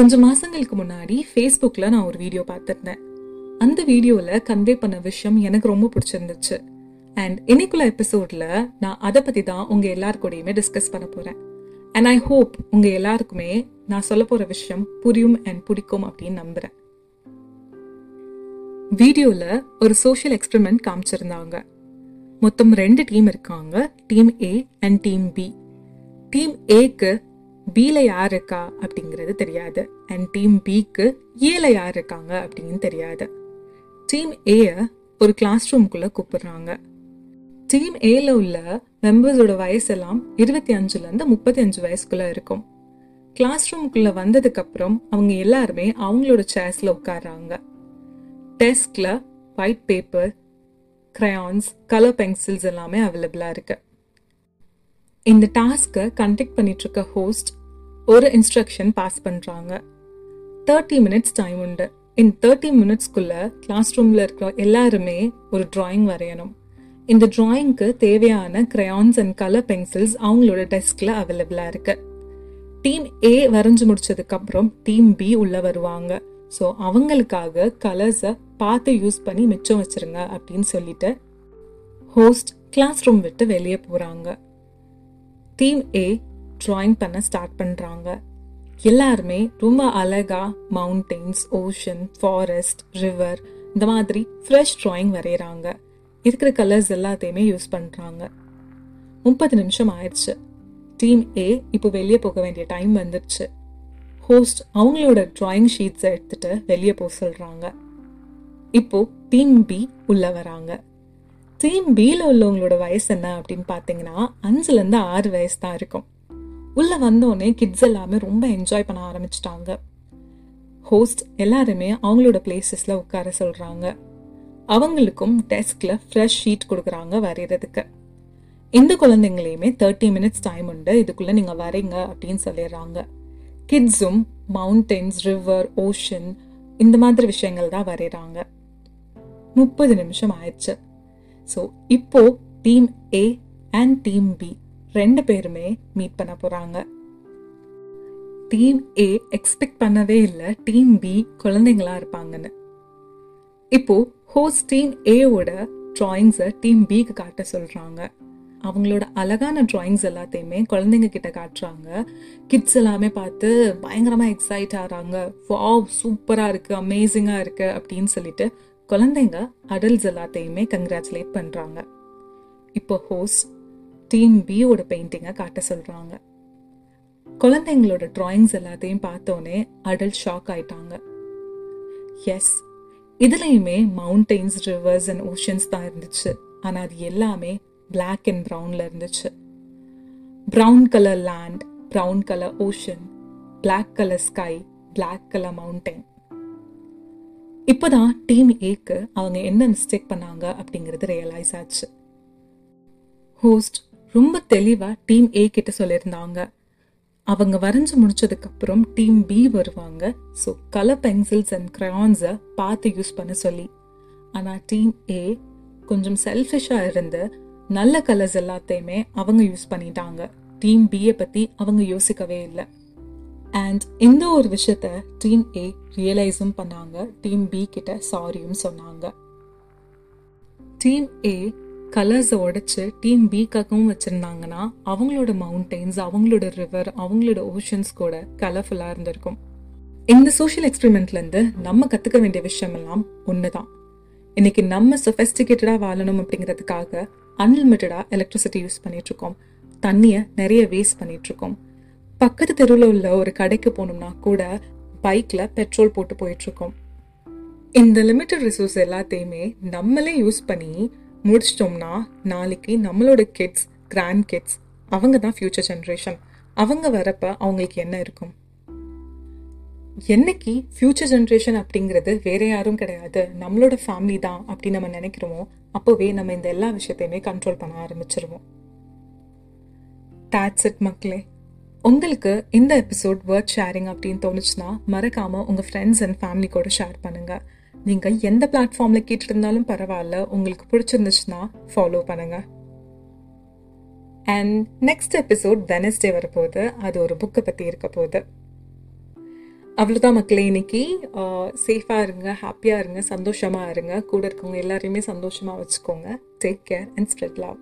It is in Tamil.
கொஞ்சம் மாசங்களுக்கு முன்னாடி ஃபேஸ்புக்கில் நான் ஒரு வீடியோ பார்த்துருந்தேன். அந்த வீடியோவில் கன்வே பண்ண விஷயம் எனக்கு ரொம்ப பிடிச்சிருந்துச்சு. அண்ட் இன்னைக்குள்ள எபிசோட்ல நான் அதை பற்றி தான் உங்கள் எல்லார் டிஸ்கஸ் பண்ண போகிறேன் அண்ட் ஐ ஹோப் உங்கள் எல்லாருக்குமே நான் சொல்ல போகிற விஷயம் புரியும் அண்ட் பிடிக்கும் அப்படின்னு நம்புறேன். வீடியோவில் ஒரு சோஷியல் எக்ஸ்பெரிமெண்ட் காமிச்சிருந்தாங்க. மொத்தம் ரெண்டு டீம் இருக்காங்க. Team A and team B team ஏக்கு பில யார் இருக்கா அப்படிங்கிறது தெரியாது. அண்ட் டீம் பிக்கு ஏல யார் இருக்காங்க அப்படின்னு தெரியாது. டீம் ஏயை ஒரு கிளாஸ் ரூம்குள்ளே கூப்பிடுறாங்க. டீம் ஏல உள்ள மெம்பர்ஸோட வயசெல்லாம் இருபத்தி அஞ்சுலேருந்து முப்பத்தி அஞ்சு வயசுக்குள்ளே இருக்கும். கிளாஸ் ரூம்குள்ளே வந்ததுக்கப்புறம் அவங்க எல்லாருமே அவங்களோட சேர்ஸில் உட்கார்றாங்க. டெஸ்க்ல white paper crayons colour pencils எல்லாமே அவைலபிளாக இருக்குது இந்த டாஸ்க்கை கண்டக்ட் பண்ணிட்டு இருக்க ஹோஸ்ட் ஒரு இன்ஸ்ட்ரக்ஷன் பாஸ் பண்ணுறாங்க தேர்ட்டி மினிட்ஸ் டைம் உண்டு. இந்த தேர்ட்டி மினிட்ஸ்க்குள்ளே கிளாஸ் ரூமில் இருக்கிற எல்லாருமே ஒரு ட்ராயிங் வரையணும். இந்த ட்ராயிங்க்கு தேவையான க்ரையான்ஸ் அண்ட் கலர் பென்சில்ஸ் அவங்களோட டெஸ்க்ல அவைலபிளாக இருக்கு. டீம் ஏ வரைஞ்சு முடிச்சதுக்கப்புறம் டீம் பி உள்ளே வருவாங்க. ஸோ அவங்களுக்காக கலர்ஸை பார்த்து யூஸ் பண்ணி மிச்சம் வச்சிருங்க அப்படின்னு சொல்லிட்டு ஹோஸ்ட் கிளாஸ் ரூம் விட்டு வெளியே போகிறாங்க டீம் ஏ ட்ராயிங் பண்ண ஸ்டார்ட் பண்ணுறாங்க எல்லாருமே ரொம்ப அழகா மவுண்டெயின்ஸ் ஓஷன் ஃபாரஸ்ட் ரிவர் இந்த மாதிரி ஃப்ரெஷ் ட்ராயிங் வரைகிறாங்க இருக்கிற கலர்ஸ் எல்லாத்தையுமே யூஸ் பண்ணுறாங்க முப்பது நிமிஷம் ஆயிடுச்சு. டீம் ஏ இப்போ வெளியே போக வேண்டிய டைம் வந்துடுச்சு. ஹோஸ்ட் அவங்களோட ட்ராயிங் ஷீட்ஸை எடுத்துகிட்டு வெளியே போக சொல்கிறாங்க இப்போது டீம் பி உள்ளே வராங்க. சேம் பியில் உள்ளவங்களோட வயசு என்ன அப்படின்னு பார்த்தீங்கன்னா அஞ்சுலேருந்து ஆறு வயசு தான் இருக்கும். உள்ளே வந்தோடனே கிட்ஸ் எல்லாமே ரொம்ப என்ஜாய் பண்ண ஆரம்பிச்சிட்டாங்க. ஹோஸ்ட் எல்லாருமே அவங்களோட பிளேசஸில் உட்கார சொல்கிறாங்க அவங்களுக்கும் டெஸ்கில் ஃப்ரெஷ் ஷீட் கொடுக்குறாங்க வரைகிறதுக்கு இந்த குழந்தைங்களையுமே தேர்ட்டி மினிட்ஸ் டைம் உண்டு. இதுக்குள்ளே நீங்கள் வரீங்க அப்படின்னு சொல்லிடுறாங்க. கிட்ஸும் மவுண்டெயின்ஸ் ரிவர் ஓஷன் இந்த மாதிரி விஷயங்கள் தான் வரைகிறாங்க முப்பது நிமிஷம் ஆயிடுச்சு. ஸோ இப்போ team A and team B ரெண்டு பேருமே மீட் பண்ண போறாங்க. டீம் ஏ எக்ஸ்பெக்ட் பண்ணவே இல்லை டீம் பி குழந்தைங்களா இருப்பாங்கன்னு. இப்போ ஹோஸ்ட் டீம் ஏவோட டிராயிங்ஸை டீம் பிக்கு காட்ட சொல்றாங்க. அவங்களோட அழகான டிராயிங்ஸ் எல்லாத்தையுமே குழந்தைங்க கிட்ட காட்டுறாங்க. கிட்ஸ் எல்லாமே பார்த்து பயங்கரமாக எக்ஸைட் ஆகிறாங்க. வாவ் சூப்பராக இருக்கு அமேசிங்காக இருக்கு அப்படின்னு சொல்லிட்டு குழந்தைங்க அடல்ட்ஸ் எல்லாத்தையுமே கங்க்ராச்சுலேட் பண்ணுறாங்க இப்போ ஹோஸ்ட் டீம் பியோட பெயிண்டிங்கை காட்ட சொல்கிறாங்க குழந்தைங்களோட ட்ராயிங்ஸ் எல்லாத்தையும் பார்த்தோன்னே அடல்ட் ஷாக் ஆயிட்டாங்க. எஸ் இதுலேயுமே மவுண்டெயின்ஸ் ரிவர்ஸ் அண்ட் ஓஷன்ஸ் தான் இருந்துச்சு. ஆனால் அது எல்லாமே பிளாக் அண்ட் ப்ரௌனில் இருந்துச்சு. Brown colour land brown colour ocean black colour sky black colour mountain இப்போதான் டீம் ஏக்கு அவங்க என்ன மிஸ்டேக் பண்ணாங்க அப்படிங்கிறது ரியலைஸ் ஆச்சு. ஹோஸ்ட் ரொம்ப தெளிவாக டீம் ஏ கிட்ட சொல்லியிருந்தாங்க. அவங்க வரைஞ்சு முடிச்சதுக்கப்புறம் டீம் பி வருவாங்க. ஸோ கலர் பென்சில்ஸ் அண்ட் க்ரையான்ஸை பார்த்து யூஸ் பண்ண சொல்லி. ஆனால் டீம் ஏ கொஞ்சம் செல்ஃபிஷாக இருந்து நல்ல கலர்ஸ் எல்லாத்தையுமே அவங்க யூஸ் பண்ணிட்டாங்க. டீம் பியை பற்றி அவங்க யோசிக்கவே இல்லை. அண்ட் இந்த ஒரு விஷயத்த டீம் ஏ ரியலைஸும் பண்ணாங்க. டீம் பி கிட்ட சாரியும் சொன்னாங்க. டீம் ஏ கலர்ஸை உடைச்சு டீம் பிக்காகவும் வச்சுருந்தாங்கன்னா அவங்களோட மவுண்டெயின்ஸ் அவங்களோட ரிவர் அவங்களோட ஓஷன்ஸ் கூட கலர்ஃபுல்லாக இருந்திருக்கும். இந்த சோஷியல் எக்ஸ்பெரிமெண்ட்லேருந்து நம்ம கற்றுக்க வேண்டிய விஷயம் எல்லாம் ஒன்று தான் இன்னைக்கு நம்ம சொஃபெஸ்டிகேட்டடாக வாழணும் அப்படிங்கிறதுக்காக அன்லிமிட்டடாக எலக்ட்ரிசிட்டி யூஸ் பண்ணிகிட்ருக்கோம் தண்ணியை நிறைய வேஸ்ட் பண்ணிகிட்ருக்கோம் இருக்கோம். பக்கத்து தெருவில் உள்ள ஒரு கடைக்கு போகணும்னா கூட பைக்கில் பெட்ரோல் போட்டு போயிட்டுருக்கோம். இந்த லிமிட்டட் ரிசோர்ஸ் எல்லாத்தையுமே நம்மளே யூஸ் பண்ணி முடிச்சிட்டோம்னா நாளைக்கு நம்மளோட கிட்ஸ் கிராண்ட் கிட்ஸ் அவங்க தான் ஃப்யூச்சர் ஜென்ரேஷன் அவங்க வரப்ப அவங்களுக்கு என்ன இருக்கும்? என்னைக்கு ஃப்யூச்சர் ஜென்ரேஷன் அப்படிங்கிறது வேற யாரும் கிடையாது. நம்மளோட ஃபேமிலி தான் அப்படின்னு நம்ம நினைக்கிறோமோ அப்போவே நம்ம இந்த எல்லா விஷயத்தையுமே கண்ட்ரோல் பண்ண ஆரம்பிச்சிருவோம். டாட்ஸ் இட் மக்களே. உங்களுக்கு இந்த எபிசோட் வேர்ட் ஷேரிங் அப்படின்னு தோணுச்சுன்னா மறக்காமல் உங்கள் ஃப்ரெண்ட்ஸ் அண்ட் ஃபேமிலி கூட ஷேர் பண்ணுங்கள் நீங்கள் எந்த பிளாட்ஃபார்மில் கேட்டிருந்தாலும் பரவாயில்ல உங்களுக்கு பிடிச்சிருந்துச்சுன்னா ஃபாலோ பண்ணுங்கள் அண்ட் நெக்ஸ்ட் எபிசோட் வெனஸ்டே வரப்போகுது. அது ஒரு புக்கை பற்றி இருக்க போகுது. அவ்வளோதான் மக்களே இன்னைக்கு. சேஃபாக இருங்க ஹாப்பியாக இருங்க சந்தோஷமாக இருங்க. கூட இருக்கவங்க எல்லாரையுமே சந்தோஷமாக வச்சுக்கோங்க. Take care and spread love